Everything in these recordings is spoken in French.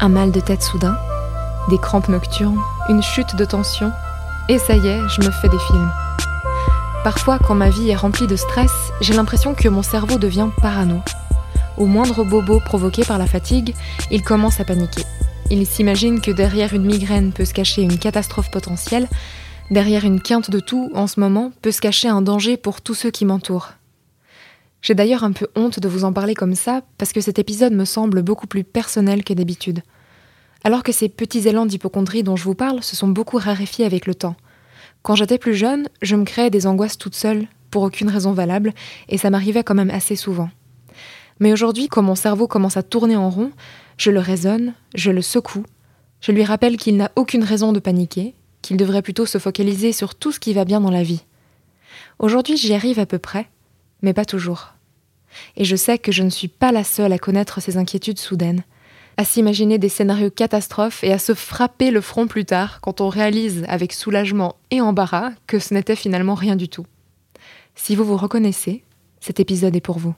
Un mal de tête soudain, des crampes nocturnes, une chute de tension, et ça y est, je me fais des films. Parfois, quand ma vie est remplie de stress, j'ai l'impression que mon cerveau devient parano. Au moindre bobo provoqué par la fatigue, il commence à paniquer. Il s'imagine que derrière une migraine peut se cacher une catastrophe potentielle, derrière une quinte de tout, en ce moment, peut se cacher un danger pour tous ceux qui m'entourent. J'ai d'ailleurs un peu honte de vous en parler comme ça, parce que cet épisode me semble beaucoup plus personnel que d'habitude. Alors que ces petits élans d'hypochondrie dont je vous parle se sont beaucoup raréfiés avec le temps. Quand j'étais plus jeune, je me créais des angoisses toute seule, pour aucune raison valable, et ça m'arrivait quand même assez souvent. Mais aujourd'hui, quand mon cerveau commence à tourner en rond, je le raisonne, je le secoue, je lui rappelle qu'il n'a aucune raison de paniquer, qu'il devrait plutôt se focaliser sur tout ce qui va bien dans la vie. Aujourd'hui, j'y arrive à peu près, mais pas toujours. Et je sais que je ne suis pas la seule à connaître ces inquiétudes soudaines, à s'imaginer des scénarios catastrophes et à se frapper le front plus tard quand on réalise avec soulagement et embarras que ce n'était finalement rien du tout. Si vous vous reconnaissez, cet épisode est pour vous.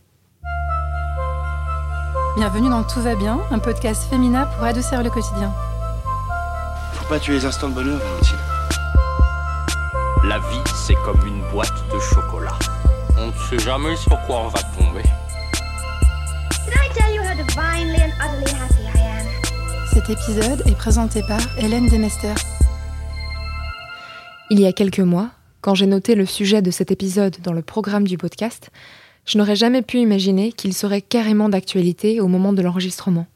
Bienvenue dans Tout va bien, un podcast féminin pour adoucir le quotidien. Faut pas tuer les instants de bonheur, Valentine. La vie, c'est comme une boîte de chocolat. On ne sait jamais sur quoi on va tomber. Did I tell you how divinely and utterly happy I am? Cet épisode est présenté par Hélène Demester. Il y a quelques mois, quand j'ai noté le sujet de cet épisode dans le programme du podcast, je n'aurais jamais pu imaginer qu'il serait carrément d'actualité au moment de l'enregistrement.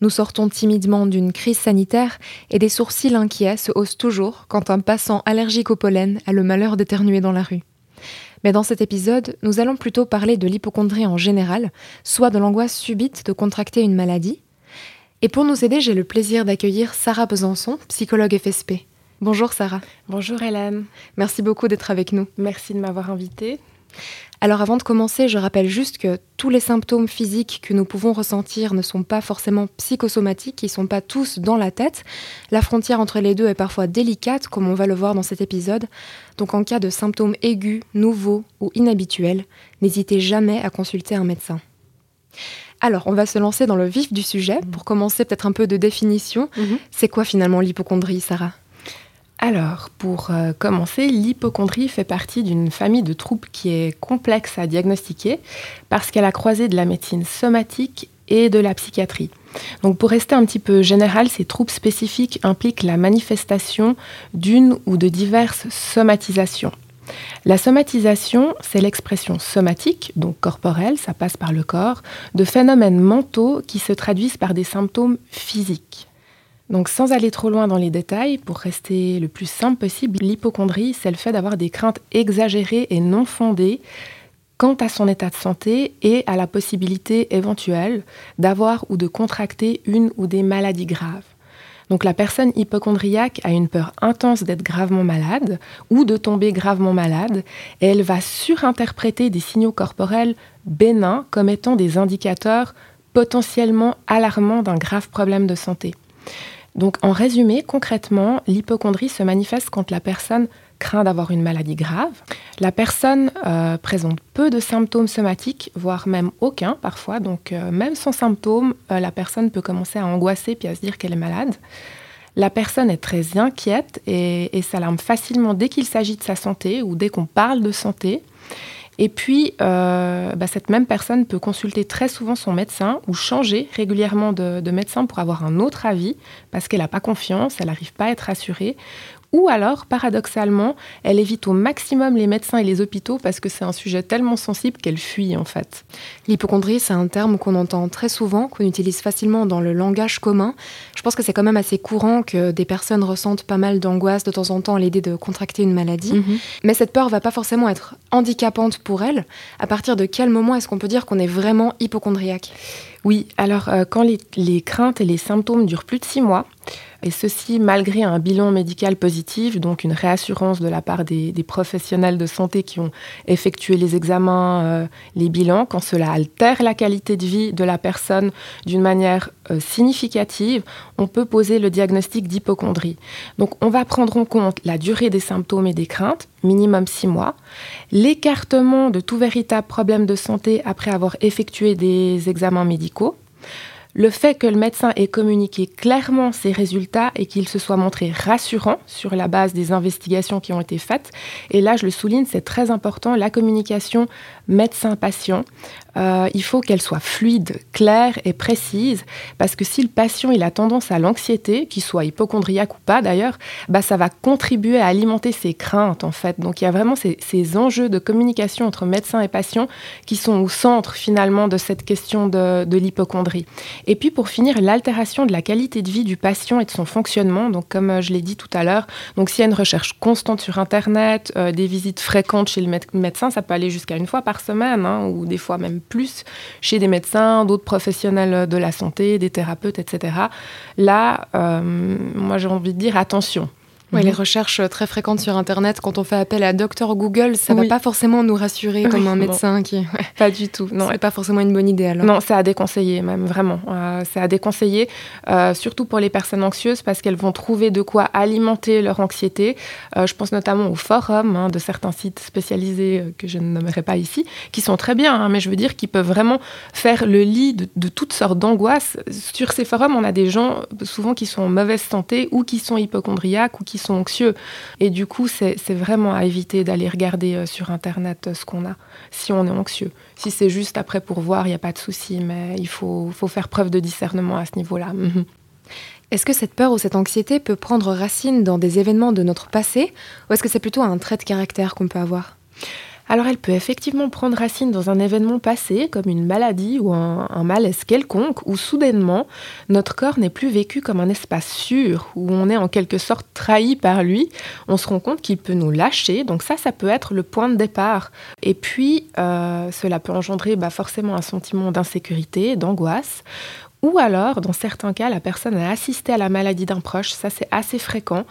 Nous sortons timidement d'une crise sanitaire et des sourcils inquiets se haussent toujours quand un passant allergique au pollen a le malheur d'éternuer dans la rue. Mais dans cet épisode, nous allons plutôt parler de l'hypochondrie en général, soit de l'angoisse subite de contracter une maladie. Et pour nous aider, j'ai le plaisir d'accueillir Sarah Besançon, psychologue FSP. Bonjour Sarah. Bonjour Hélène, Merci beaucoup d'être avec nous. merci de m'avoir invitée. Alors avant de commencer, je rappelle juste que tous les symptômes physiques que nous pouvons ressentir ne sont pas forcément psychosomatiques, ils ne sont pas tous dans la tête. La frontière entre les deux est parfois délicate, comme on va le voir dans cet épisode. Donc en cas de symptômes aigus, nouveaux ou inhabituels, n'hésitez jamais à consulter un médecin. Alors, on va se lancer dans le vif du sujet. Pour commencer, peut-être un peu de définition. Mhm. C'est quoi finalement l'hypochondrie, Sarah? Alors, pour euh, commencer, l'hypochondrie fait partie d'une famille de troubles qui est complexe à diagnostiquer parce qu'elle a croisé de la médecine somatique et de la psychiatrie. Donc pour rester un petit peu général, ces troubles spécifiques impliquent la manifestation d'une ou de diverses somatisations. La somatisation, c'est l'expression somatique, donc corporelle, ça passe par le corps, de phénomènes mentaux qui se traduisent par des symptômes physiques. Donc sans aller trop loin dans les détails, pour rester le plus simple possible, l'hypochondrie, c'est le fait d'avoir des craintes exagérées et non fondées quant à son état de santé et à la possibilité éventuelle d'avoir ou de contracter une ou des maladies graves. Donc la personne hypochondriaque a une peur intense d'être gravement malade ou de tomber gravement malade et elle va surinterpréter des signaux corporels bénins comme étant des indicateurs potentiellement alarmants d'un grave problème de santé. Donc en résumé, concrètement, l'hypochondrie se manifeste quand la personne craint d'avoir une maladie grave. La personne euh, présente peu de symptômes somatiques, voire même aucun parfois. Donc euh, même sans symptômes, euh, la personne peut commencer à angoisser puis à se dire qu'elle est malade. La personne est très inquiète et, et s'alarme facilement dès qu'il s'agit de sa santé ou dès qu'on parle de santé. Et puis, euh, bah, cette même personne peut consulter très souvent son médecin ou changer régulièrement de, de médecin pour avoir un autre avis parce qu'elle n'a pas confiance, elle n'arrive pas à être rassurée. Ou alors, paradoxalement, elle évite au maximum les médecins et les hôpitaux parce que c'est un sujet tellement sensible qu'elle fuit en fait. L'hypochondrie, c'est un terme qu'on entend très souvent, qu'on utilise facilement dans le langage commun. Je pense que c'est quand même assez courant que des personnes ressentent pas mal d'angoisse de temps en temps à l'idée de contracter une maladie. Mais cette peur va pas forcément être handicapante pour elle. À partir de quel moment est-ce qu'on peut dire qu'on est vraiment hypochondriaque Oui, alors euh, quand les, les craintes et les symptômes durent plus de six mois, et ceci malgré un bilan médical positif, donc une réassurance de la part des, professionnels de santé qui ont effectué les examens, euh, les bilans, quand cela altère la qualité de vie de la personne d'une manière euh, significative, on peut poser le diagnostic d'hypochondrie. Donc on va prendre en compte la durée des symptômes et des craintes, minimum six mois, l'écartement de tout véritable problème de santé après avoir effectué des examens médicaux, Le fait que le médecin ait communiqué clairement ses résultats et qu'il se soit montré rassurant sur la base des investigations qui ont été faites, et là je le souligne, c'est très important, la communication médecin-patient, euh, il faut qu'elle soit fluide, claire et précise, parce que si le patient il a tendance à l'anxiété, qu'il soit hypochondriaque ou pas d'ailleurs, bah, ça va contribuer à alimenter ses craintes en fait. Donc il y a vraiment ces, ces enjeux de communication entre médecin et patient qui sont au centre finalement de cette question de, de l'hypochondrie. Et puis pour finir, l'altération de la qualité de vie du patient et de son fonctionnement. Donc comme euh, je l'ai dit tout à l'heure, donc s'il y a une recherche constante sur Internet, euh, des visites fréquentes chez le médecin, ça peut aller jusqu'à une fois par semaine hein, ou des fois même plus chez des médecins, d'autres professionnels de la santé, des thérapeutes, etc. Là, euh, moi j'ai envie de dire attention. Oui, les recherches très fréquentes sur Internet, quand on fait appel à Docteur Google, ça ne va pas forcément nous rassurer comme un médecin qui. Pas du tout. Non, c'est pas forcément une bonne idée alors. Non, c'est à déconseiller même vraiment. Euh, c'est à déconseiller, euh, surtout pour les personnes anxieuses parce qu'elles vont trouver de quoi alimenter leur anxiété. Euh, je pense notamment aux forums hein, de certains sites spécialisés que je ne nommerai pas ici, qui sont très bien, hein, mais je veux dire qu'ils peuvent vraiment faire le lit de, de toutes sortes d'angoisses. Sur ces forums, on a des gens souvent qui sont en mauvaise santé ou qui sont hypochondriaques ou qui sont anxieux. Et du coup, c'est vraiment à éviter d'aller regarder euh, sur Internet euh, ce qu'on a si on est anxieux. Si c'est juste après pour voir, il n'y a pas de souci, mais il faut, faut, faire preuve de discernement à ce niveau-là. Est-ce que cette peur ou cette anxiété peut prendre racine dans des événements de notre passé ou est-ce que c'est plutôt un trait de caractère qu'on peut avoir? Alors elle peut effectivement prendre racine dans un événement passé, comme une maladie ou un, malaise quelconque, où soudainement notre corps n'est plus vécu comme un espace sûr, où on est en quelque sorte trahi par lui. On se rend compte qu'il peut nous lâcher, donc ça, ça peut être le point de départ. Et puis, euh, cela peut engendrer bah, forcément un sentiment d'insécurité, d'angoisse. Ou alors, dans certains cas, la personne a assisté à la maladie d'un proche, ça c'est assez fréquent,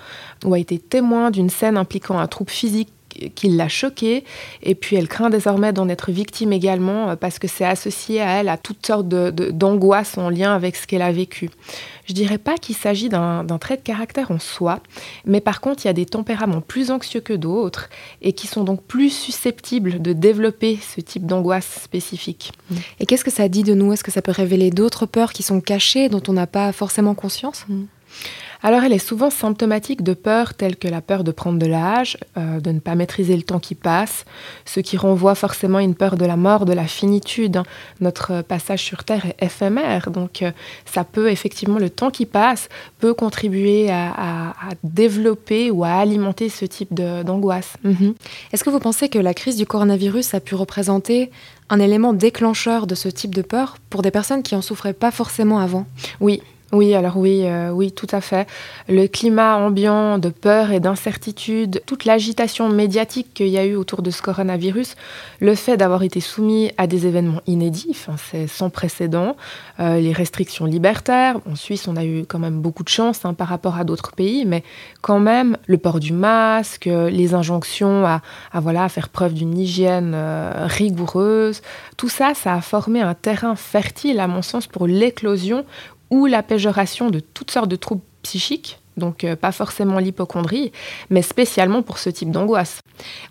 ou a été témoin d'une scène impliquant un trouble physique qui l'a choquée. Et puis elle craint désormais d'en être victime également euh, parce que c'est associé à elle à toutes sortes d'angoisses en lien avec ce qu'elle a vécu. Je dirais pas qu'il s'agit d'un trait de caractère en soi, mais par contre, il y a des tempéraments plus anxieux que d'autres et qui sont donc plus susceptibles de développer ce type d'angoisse spécifique. Et qu'est-ce que ça dit de nous? Est-ce que ça peut révéler d'autres peurs qui sont cachées, dont on n'a pas forcément conscience? Mmh. Alors elle est souvent symptomatique de peurs telles que la peur de prendre de l'âge, euh, de ne pas maîtriser le temps qui passe, ce qui renvoie forcément à une peur de la mort, de la finitude. Notre passage sur Terre est éphémère, donc euh, ça peut effectivement, le temps qui passe peut contribuer à, développer ou à alimenter ce type d'angoisse. Mhm. Est-ce que vous pensez que la crise du coronavirus a pu représenter un élément déclencheur de ce type de peur pour des personnes qui en souffraient pas forcément avant? Oui, oui, alors oui, euh, oui, tout à fait. Le climat ambiant de peur et d'incertitude, toute l'agitation médiatique qu'il y a eu autour de ce coronavirus, le fait d'avoir été soumis à des événements inédits, c'est sans précédent, euh, les restrictions libertaires. En Suisse, on a eu quand même beaucoup de chance hein, par rapport à d'autres pays, mais quand même, le port du masque, les injonctions à, voilà, à faire preuve d'une hygiène euh, rigoureuse, tout ça, ça a formé un terrain fertile, à mon sens, pour l'éclosion ou la péjoration de toutes sortes de troubles psychiques, donc euh, pas forcément l'hypochondrie, mais spécialement pour ce type d'angoisse.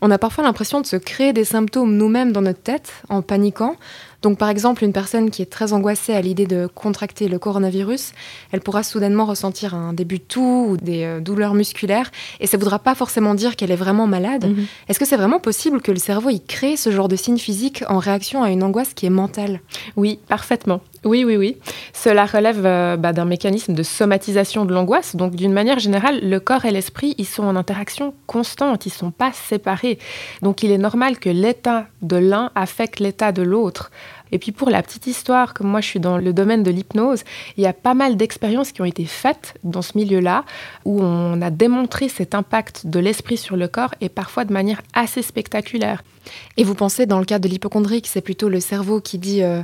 On a parfois l'impression de se créer des symptômes nous-mêmes dans notre tête en paniquant, donc par exemple, une personne qui est très angoissée à l'idée de contracter le coronavirus, elle pourra soudainement ressentir un début de toux ou des euh, douleurs musculaires, et ça ne voudra pas forcément dire qu'elle est vraiment malade. Mhm. Est-ce que c'est vraiment possible que le cerveau y crée ce genre de signes physiques en réaction à une angoisse qui est mentale? Oui, parfaitement. Oui, oui, oui. Cela relève euh, bah, d'un mécanisme de somatisation de l'angoisse. Donc, d'une manière générale, le corps et l'esprit, ils sont en interaction constante, ils ne sont pas séparés. Donc, il est normal que l'état de l'un affecte l'état de l'autre. Et puis pour la petite histoire, comme moi je suis dans le domaine de l'hypnose, il y a pas mal d'expériences qui ont été faites dans ce milieu-là, où on a démontré cet impact de l'esprit sur le corps et parfois de manière assez spectaculaire. Et vous pensez, dans le cas de l'hypochondrie, que c'est plutôt le cerveau qui dit... Euh,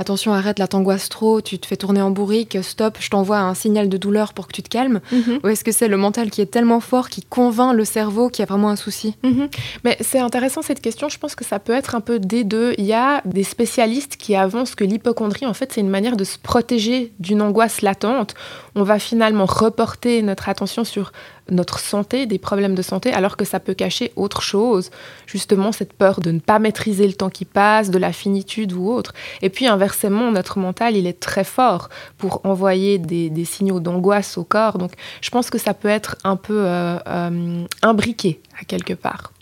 attention, arrête, là t'angoisse trop, tu te fais tourner en bourrique, stop, je t'envoie un signal de douleur pour que tu te calmes mhm. Ou est-ce que c'est le mental qui est tellement fort qui convainc le cerveau qu'il y a vraiment un souci? Mhm. Mais c'est intéressant cette question, je pense que ça peut être un peu des deux. Il y a des spécialistes qui avancent que l'hypochondrie, en fait, c'est une manière de se protéger d'une angoisse latente. On va finalement reporter notre attention sur notre santé, des problèmes de santé, alors que ça peut cacher autre chose, justement cette peur de ne pas maîtriser le temps qui passe, de la finitude ou autre. Et puis inversement, notre mental, il est très fort pour envoyer des, signaux d'angoisse au corps. Donc je pense que ça peut être un peu euh, euh, imbriqué à quelque part.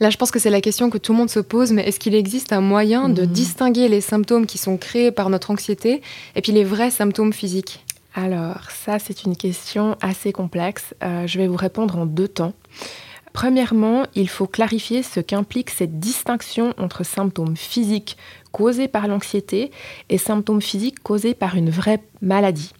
Là, je pense que c'est la question que tout le monde se pose, mais est-ce qu'il existe un moyen de mhm. distinguer les symptômes qui sont créés par notre anxiété et puis les vrais symptômes physiques? Alors, ça, c'est une question assez complexe. Euh, je vais vous répondre en deux temps. Premièrement, il faut clarifier ce qu'implique cette distinction entre symptômes physiques causés par l'anxiété et symptômes physiques causés par une vraie maladie.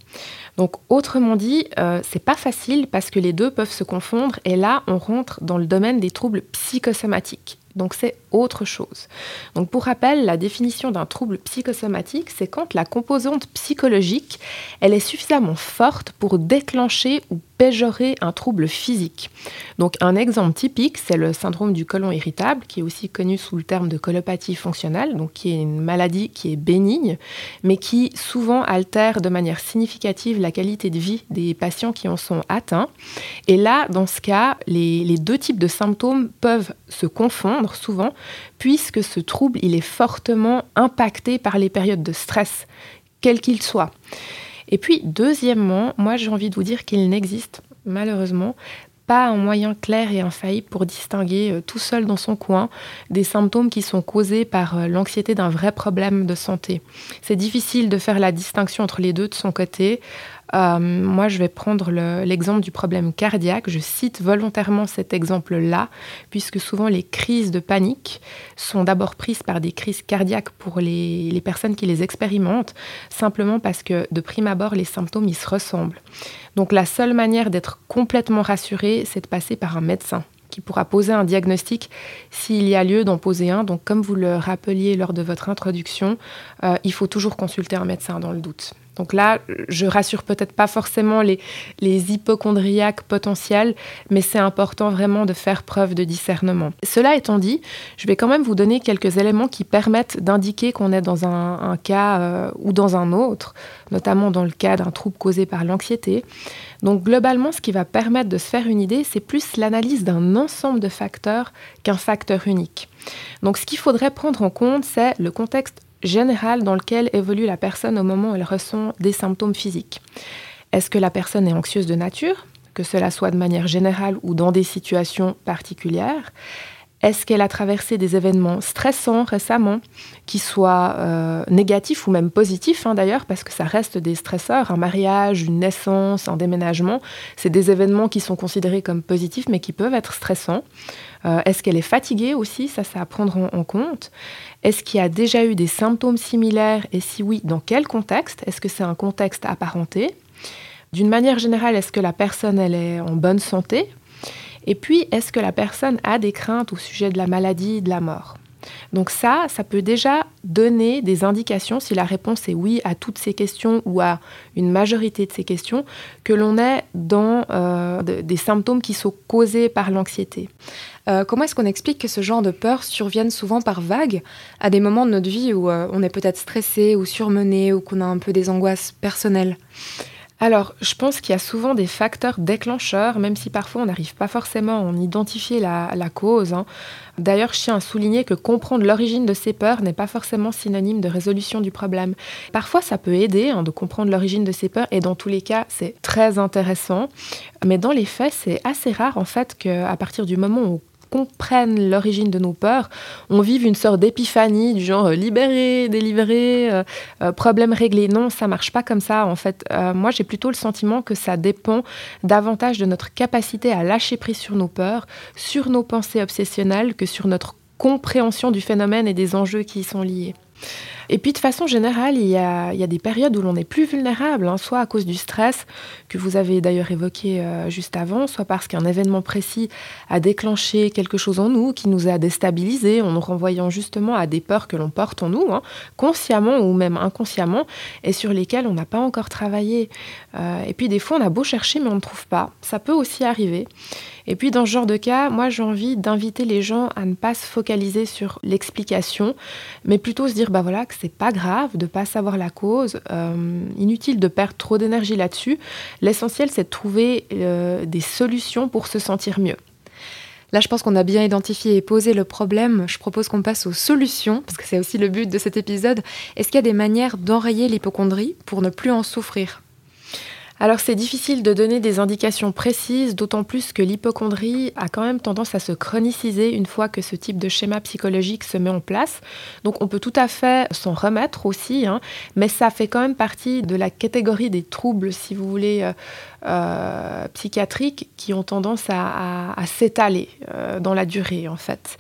Donc, autrement dit, euh, c'est pas facile parce que les deux peuvent se confondre et là, on rentre dans le domaine des troubles psychosomatiques. Donc c'est autre chose. Donc pour rappel, la définition d'un trouble psychosomatique, c'est quand la composante psychologique, elle est suffisamment forte pour déclencher ou péjorer un trouble physique. Donc un exemple typique, c'est le syndrome du côlon irritable, qui est aussi connu sous le terme de colopathie fonctionnelle, donc qui est une maladie qui est bénigne, mais qui souvent altère de manière significative la qualité de vie des patients qui en sont atteints. Et là, dans ce cas, les, les deux types de symptômes peuvent se confondre souvent, puisque ce trouble, il est fortement impacté par les périodes de stress, quel qu'il soit. Et puis, deuxièmement, moi j'ai envie de vous dire qu'il n'existe malheureusement pas un moyen clair et infaillible pour distinguer euh, tout seul dans son coin des symptômes qui sont causés par euh, l'anxiété d'un vrai problème de santé. C'est difficile de faire la distinction entre les deux de son côté. Euh, moi, je vais prendre l'exemple du problème cardiaque. Je cite volontairement cet exemple-là, puisque souvent les crises de panique sont d'abord prises par des crises cardiaques pour les, personnes qui les expérimentent, simplement parce que de prime abord, les symptômes, ils se ressemblent. Donc la seule manière d'être complètement rassuré, c'est de passer par un médecin qui pourra poser un diagnostic s'il y a lieu d'en poser un. Donc comme vous le rappeliez lors de votre introduction, euh, il faut toujours consulter un médecin dans le doute. Donc là, je rassure peut-être pas forcément les, les hypochondriaques potentiels, mais c'est important vraiment de faire preuve de discernement. Cela étant dit, je vais quand même vous donner quelques éléments qui permettent d'indiquer qu'on est dans un, cas euh, ou dans un autre, notamment dans le cas d'un trouble causé par l'anxiété. Donc globalement, ce qui va permettre de se faire une idée, c'est plus l'analyse d'un ensemble de facteurs qu'un facteur unique. Donc ce qu'il faudrait prendre en compte, c'est le contexte général dans lequel évolue la personne au moment où elle ressent des symptômes physiques. Est-ce que la personne est anxieuse de nature, que cela soit de manière générale ou dans des situations particulières? Est-ce qu'elle a traversé des événements stressants récemment, qui soient euh, négatifs ou même positifs hein, d'ailleurs, parce que ça reste des stresseurs, un mariage, une naissance, un déménagement, c'est des événements qui sont considérés comme positifs mais qui peuvent être stressants. Euh, est-ce qu'elle est fatiguée aussi? Ça, c'est à prendre en, compte. Est-ce qu'il y a déjà eu des symptômes similaires? Et si oui, dans quel contexte? Est-ce que c'est un contexte apparenté? D'une manière générale, est-ce que la personne elle est en bonne santé? Et puis, est-ce que la personne a des craintes au sujet de la maladie, de la mort? Donc ça, ça peut déjà donner des indications, si la réponse est oui à toutes ces questions ou à une majorité de ces questions, que l'on est dans euh, des symptômes qui sont causés par l'anxiété. Euh, comment est-ce qu'on explique que ce genre de peur survienne souvent par vagues à des moments de notre vie où euh, on est peut-être stressé ou surmené ou qu'on a un peu des angoisses personnelles? Alors, je pense qu'il y a souvent des facteurs déclencheurs, même si parfois on n'arrive pas forcément à en identifier la, cause. Hein. D'ailleurs, je tiens à souligner que comprendre l'origine de ces peurs n'est pas forcément synonyme de résolution du problème. Parfois, ça peut aider hein, de comprendre l'origine de ces peurs, et dans tous les cas, c'est très intéressant. Mais dans les faits, c'est assez rare en fait qu'à partir du moment où comprennent l'origine de nos peurs, on vive une sorte d'épiphanie du genre euh, libéré, délivré, euh, euh, problème réglé. Non, ça marche pas comme ça. En fait, moi, j'ai plutôt le sentiment que ça dépend davantage de notre capacité à lâcher prise sur nos peurs, sur nos pensées obsessionnelles, que sur notre compréhension du phénomène et des enjeux qui y sont liés. Et puis de façon générale, il y a, des périodes où l'on est plus vulnérable, hein, soit à cause du stress, que vous avez d'ailleurs évoqué euh, juste avant, soit parce qu'un événement précis a déclenché quelque chose en nous qui nous a déstabilisés en nous renvoyant justement à des peurs que l'on porte en nous, hein, consciemment ou même inconsciemment, et sur lesquelles on n'a pas encore travaillé. Euh, et puis des fois, on a beau chercher, mais on ne trouve pas. Ça peut aussi arriver. Et puis dans ce genre de cas, moi j'ai envie d'inviter les gens à ne pas se focaliser sur l'explication, mais plutôt se dire bah voilà que c'est pas grave de pas savoir la cause, euh, inutile de perdre trop d'énergie là-dessus. L'essentiel c'est de trouver euh, des solutions pour se sentir mieux. Là, je pense qu'on a bien identifié et posé le problème. Je propose qu'on passe aux solutions, parce que c'est aussi le but de cet épisode. Est-ce qu'il y a des manières d'enrayer l'hypochondrie pour ne plus en souffrir? Alors c'est difficile de donner des indications précises, d'autant plus que l'hypochondrie a quand même tendance à se chroniciser une fois que ce type de schéma psychologique se met en place. Donc on peut tout à fait s'en remettre aussi, hein, mais ça fait quand même partie de la catégorie des troubles, si vous voulez, euh, euh, psychiatriques qui ont tendance à, s'étaler euh, dans la durée en fait.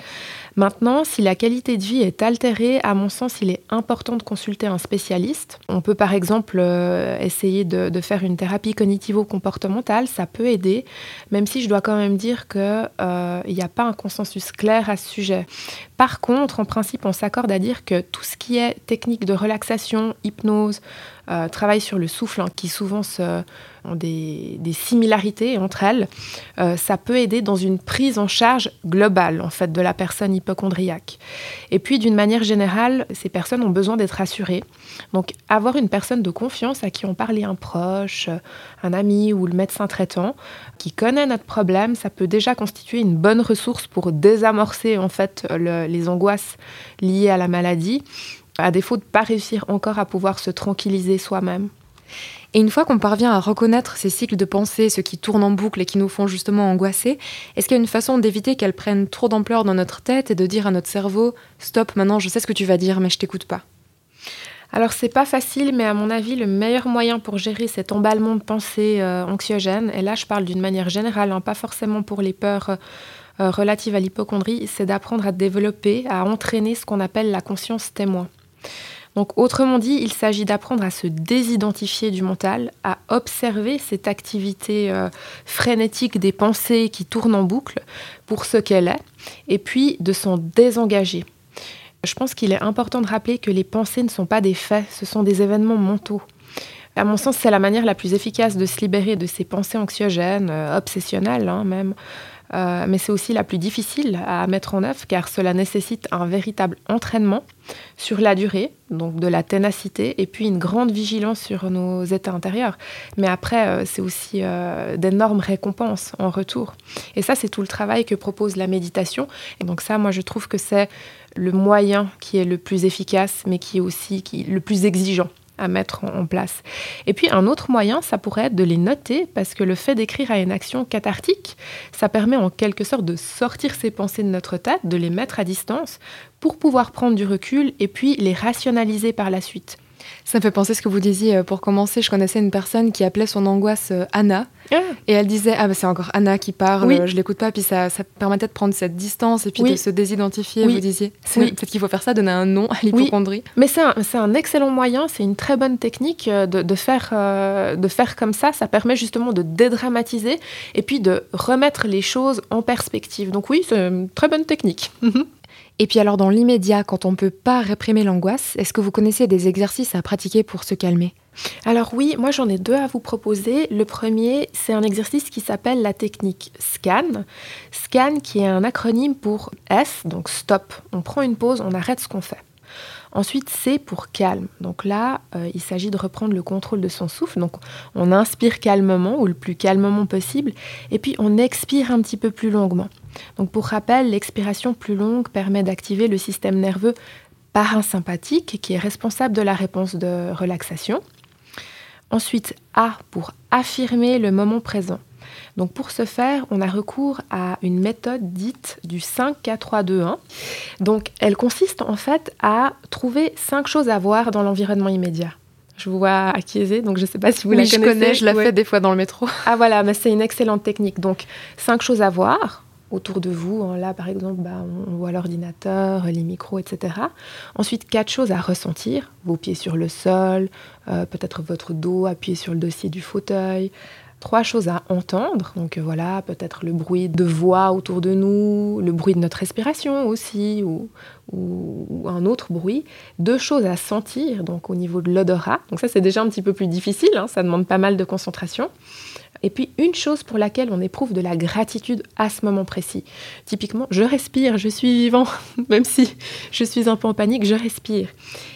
Maintenant, si la qualité de vie est altérée, à mon sens, il est important de consulter un spécialiste. On peut par exemple euh, essayer de, faire une thérapie cognitivo-comportementale, ça peut aider, même si je dois quand même dire qu'il euh, n'y a pas un consensus clair à ce sujet. Par contre, en principe, on s'accorde à dire que tout ce qui est technique de relaxation, hypnose, euh, travail sur le souffle, hein, qui souvent ont des, similarités entre elles, ça peut aider dans une prise en charge globale en fait de la personne Et puis d'une manière générale, ces personnes ont besoin d'être assurées. Donc avoir une personne de confiance à qui on parlait un proche, un ami ou le médecin traitant qui connaît notre problème, ça peut déjà constituer une bonne ressource pour désamorcer en fait les angoisses liées à la maladie à défaut de ne pas réussir encore à pouvoir se tranquilliser soi-même. Et une fois qu'on parvient à reconnaître ces cycles de pensée, ceux qui tournent en boucle et qui nous font justement angoisser, est-ce qu'il y a une façon d'éviter qu'elles prennent trop d'ampleur dans notre tête et de dire à notre cerveau Stop, maintenant je sais ce que tu vas dire, mais je t'écoute pas alors c'est pas facile, mais à mon avis, le meilleur moyen pour gérer cet emballement de pensée euh, anxiogène, et là je parle d'une manière générale, hein, pas forcément pour les peurs euh, relatives à l'hypochondrie, c'est d'apprendre à développer, à entraîner ce qu'on appelle la conscience témoin. Donc autrement dit, il s'agit d'apprendre à se désidentifier du mental, à observer cette activité euh, frénétique des pensées qui tournent en boucle pour ce qu'elle est, et puis de s'en désengager. Je pense qu'il est important de rappeler que les pensées ne sont pas des faits, ce sont des événements mentaux. À mon sens, c'est la manière la plus efficace de se libérer de ces pensées anxiogènes, euh, obsessionnelles hein, même, euh, mais c'est aussi la plus difficile à mettre en œuvre car cela nécessite un véritable entraînement sur la durée, donc de la ténacité et puis une grande vigilance sur nos états intérieurs. Mais après, euh, c'est aussi euh, d'énormes récompenses en retour. Et ça, c'est tout le travail que propose la méditation. Et donc ça, moi, je trouve que c'est le moyen qui est le plus efficace, mais qui est aussi le plus exigeant à mettre en place. Et puis un autre moyen, ça pourrait être de les noter, parce que le fait d'écrire à une action cathartique, ça permet en quelque sorte de sortir ces pensées de notre tête, de les mettre à distance, pour pouvoir prendre du recul et puis les rationaliser par la suite. Ça me fait penser ce que vous disiez. Euh, pour commencer, je connaissais une personne qui appelait son angoisse euh, Anna. Ah. Et elle disait Ah, bah, c'est encore Anna qui parle, oui. je l'écoute pas. Puis ça, ça, permettait de prendre cette distance et puis de se désidentifier, vous disiez. Peut-être qu'il faut faire ça, donner un nom à l'hypochondrie. Mais c'est un, un, excellent moyen, c'est une très bonne technique euh, de, de faire, de faire comme ça. Ça permet justement de dédramatiser et puis de remettre les choses en perspective. Donc, oui, c'est une très bonne technique. Et puis alors dans l'immédiat, quand on ne peut pas réprimer l'angoisse, est-ce que vous connaissez des exercices à pratiquer pour se calmer? Alors oui, moi j'en ai deux à vous proposer. Le premier, c'est un exercice qui s'appelle la technique SCAN. SCAN qui est un acronyme pour S, donc stop. On prend une pause, on arrête ce qu'on fait. Ensuite, C pour calme. Donc là, euh, il s'agit de reprendre le contrôle de son souffle. Donc on inspire calmement ou le plus calmement possible, et puis on expire un petit peu plus longuement. Donc pour rappel, l'expiration plus longue permet d'activer le système nerveux parasympathique qui est responsable de la réponse de relaxation. Ensuite, A pour affirmer le moment présent. Donc pour ce faire, on a recours à une méthode dite du 5 4 3 2 1. Donc elle consiste en fait à trouver cinq choses à voir dans l'environnement immédiat. Je vous vois acquiescer, donc je ne sais pas si vous la connaissez. je connais, je la fais des fois dans le métro. Ah voilà, mais c'est une excellente technique. Donc cinq choses à voir, autour de vous. Hein, là, par exemple, bah, on voit l'ordinateur, les micros, etc. Ensuite, quatre choses à ressentir. Vos pieds sur le sol, euh, peut-être votre dos appuyé sur le dossier du fauteuil, trois choses à entendre. Donc euh, voilà, peut-être le bruit de voix autour de nous, le bruit de notre respiration aussi, ou, ou un autre bruit. Deux choses à sentir, donc au niveau de l'odorat. Donc ça, c'est déjà un petit peu plus difficile, hein, ça demande pas mal de concentration. Et puis une chose pour laquelle on éprouve de la gratitude à ce moment précis. Typiquement, je respire, je suis vivant, même si je suis un peu en panique, je respire.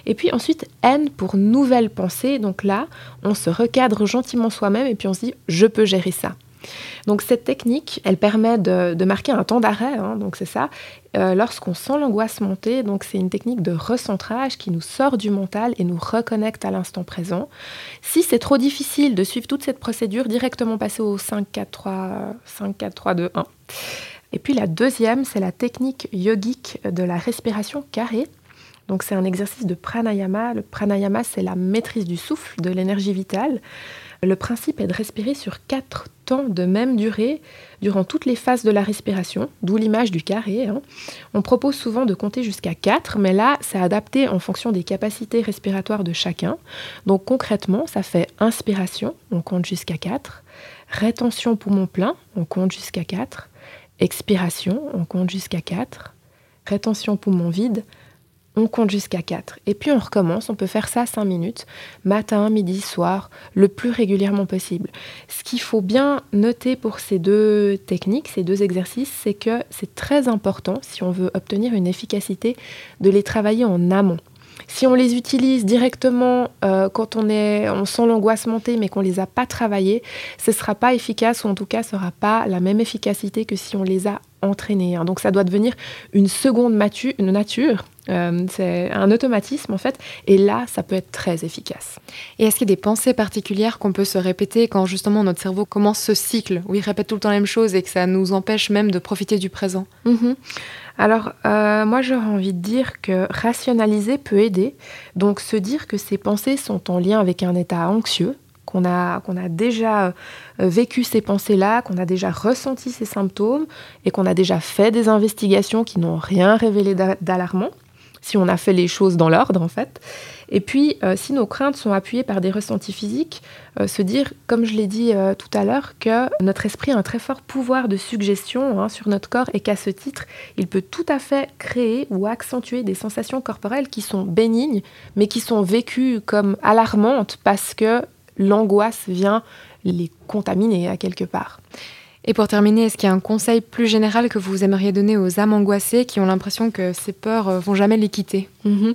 Et puis ensuite, N pour nouvelle pensée. Donc là, on se recadre gentiment soi-même et puis on se dit, je peux gérer ça. Donc cette technique, elle permet de, marquer un temps d'arrêt, hein, donc c'est ça, euh, lorsqu'on sent l'angoisse monter. C'est une technique de recentrage qui nous sort du mental et nous reconnecte à l'instant présent. Si c'est trop difficile de suivre toute cette procédure, directement passer au 5, 4, 3, 5, 4, 3, 2, 1. Et puis la deuxième, c'est la technique yogique de la respiration carrée. Donc c'est un exercice de pranayama. Le pranayama, c'est la maîtrise du souffle, de l'énergie vitale. Le principe est de respirer sur quatre temps de même durée durant toutes les phases de la respiration, d'où l'image du carré. Hein. On propose souvent de compter jusqu'à 4, mais là, c'est adapté en fonction des capacités respiratoires de chacun. Donc concrètement, ça fait inspiration, on compte jusqu'à 4, rétention poumon plein, on compte jusqu'à 4, expiration, on compte jusqu'à 4, rétention poumon vide, on compte jusqu'à 4. Et puis on recommence, on peut faire ça 5 minutes, matin, midi, soir, le plus régulièrement possible. Ce qu'il faut bien noter pour ces deux techniques, ces deux exercices, c'est que c'est très important, si on veut obtenir une efficacité, de les travailler en amont. Si on les utilise directement euh, quand on, est, on sent l'angoisse monter mais qu'on ne les a pas travaillés, ce ne sera pas efficace ou en tout cas ce sera pas la même efficacité que si on les a entraînés. Hein. Donc ça doit devenir une seconde une nature. Euh, c'est un automatisme en fait, et là, ça peut être très efficace. Et est-ce qu'il y a des pensées particulières qu'on peut se répéter quand justement notre cerveau commence ce cycle où il répète tout le temps la même chose et que ça nous empêche même de profiter du présent? Mm-hmm. Alors, euh, moi, j'aurais envie de dire que rationaliser peut aider. Donc, se dire que ces pensées sont en lien avec un état anxieux, qu'on a, qu'on a déjà euh, vécu ces pensées-là, qu'on a déjà ressenti ces symptômes et qu'on a déjà fait des investigations qui n'ont rien révélé d'alarmant si on a fait les choses dans l'ordre en fait. Et puis, euh, si nos craintes sont appuyées par des ressentis physiques, euh, se dire, comme je l'ai dit euh, tout à l'heure, que notre esprit a un très fort pouvoir de suggestion hein, sur notre corps et qu'à ce titre, il peut tout à fait créer ou accentuer des sensations corporelles qui sont bénignes, mais qui sont vécues comme alarmantes parce que l'angoisse vient les contaminer à quelque part. Et pour terminer, est-ce qu'il y a un conseil plus général que vous aimeriez donner aux âmes angoissées qui ont l'impression que ces peurs euh, vont jamais les quitter mhm.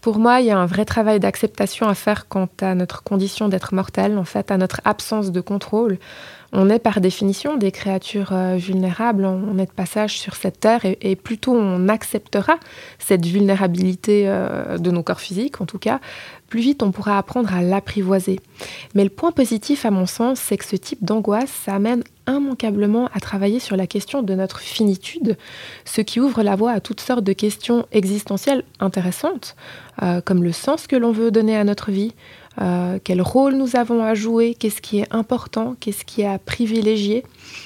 Pour moi, il y a un vrai travail d'acceptation à faire quant à notre condition d'être mortel, en fait, à notre absence de contrôle. On est par définition des créatures euh, vulnérables, on est de passage sur cette terre et, et plutôt on acceptera cette vulnérabilité euh, de nos corps physiques, en tout cas, plus vite on pourra apprendre à l'apprivoiser. Mais le point positif à mon sens, c'est que ce type d'angoisse, ça amène immanquablement à travailler sur la question de notre finitude, ce qui ouvre la voie à toutes sortes de questions existentielles intéressantes, euh, comme le sens que l'on veut donner à notre vie, euh, quel rôle nous avons à jouer, qu'est-ce qui est important, qu'est-ce qui est à privilégier.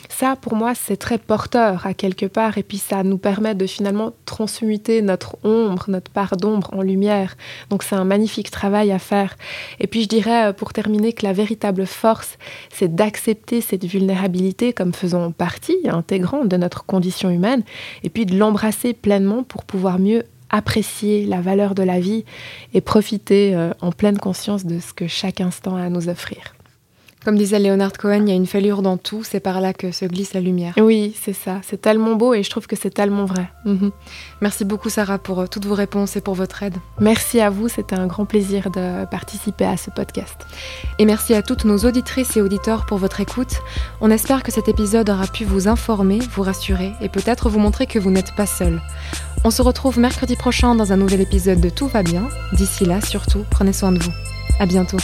Ça, pour moi, c'est très porteur à quelque part, et puis ça nous permet de finalement transmuter notre ombre, notre part d'ombre en lumière. Donc c'est un magnifique travail à faire. Et puis je dirais, euh, pour terminer, que la véritable force, c'est d'accepter cette vulnérabilité comme faisant partie intégrante de notre condition humaine, et puis de l'embrasser pleinement pour pouvoir mieux apprécier la valeur de la vie et profiter euh, en pleine conscience de ce que chaque instant a à nous offrir. Comme disait Leonard Cohen, il y a une fêlure dans tout, c'est par là que se glisse la lumière. Oui, c'est ça. C'est tellement beau et je trouve que c'est tellement vrai. Mhm. Merci beaucoup Sarah pour euh, toutes vos réponses et pour votre aide. Merci à vous, c'était un grand plaisir de participer à ce podcast. Et merci à toutes nos auditrices et auditeurs pour votre écoute. On espère que cet épisode aura pu vous informer, vous rassurer et peut-être vous montrer que vous n'êtes pas seul. On se retrouve mercredi prochain dans un nouvel épisode de Tout va bien. D'ici là, surtout, prenez soin de vous. À bientôt.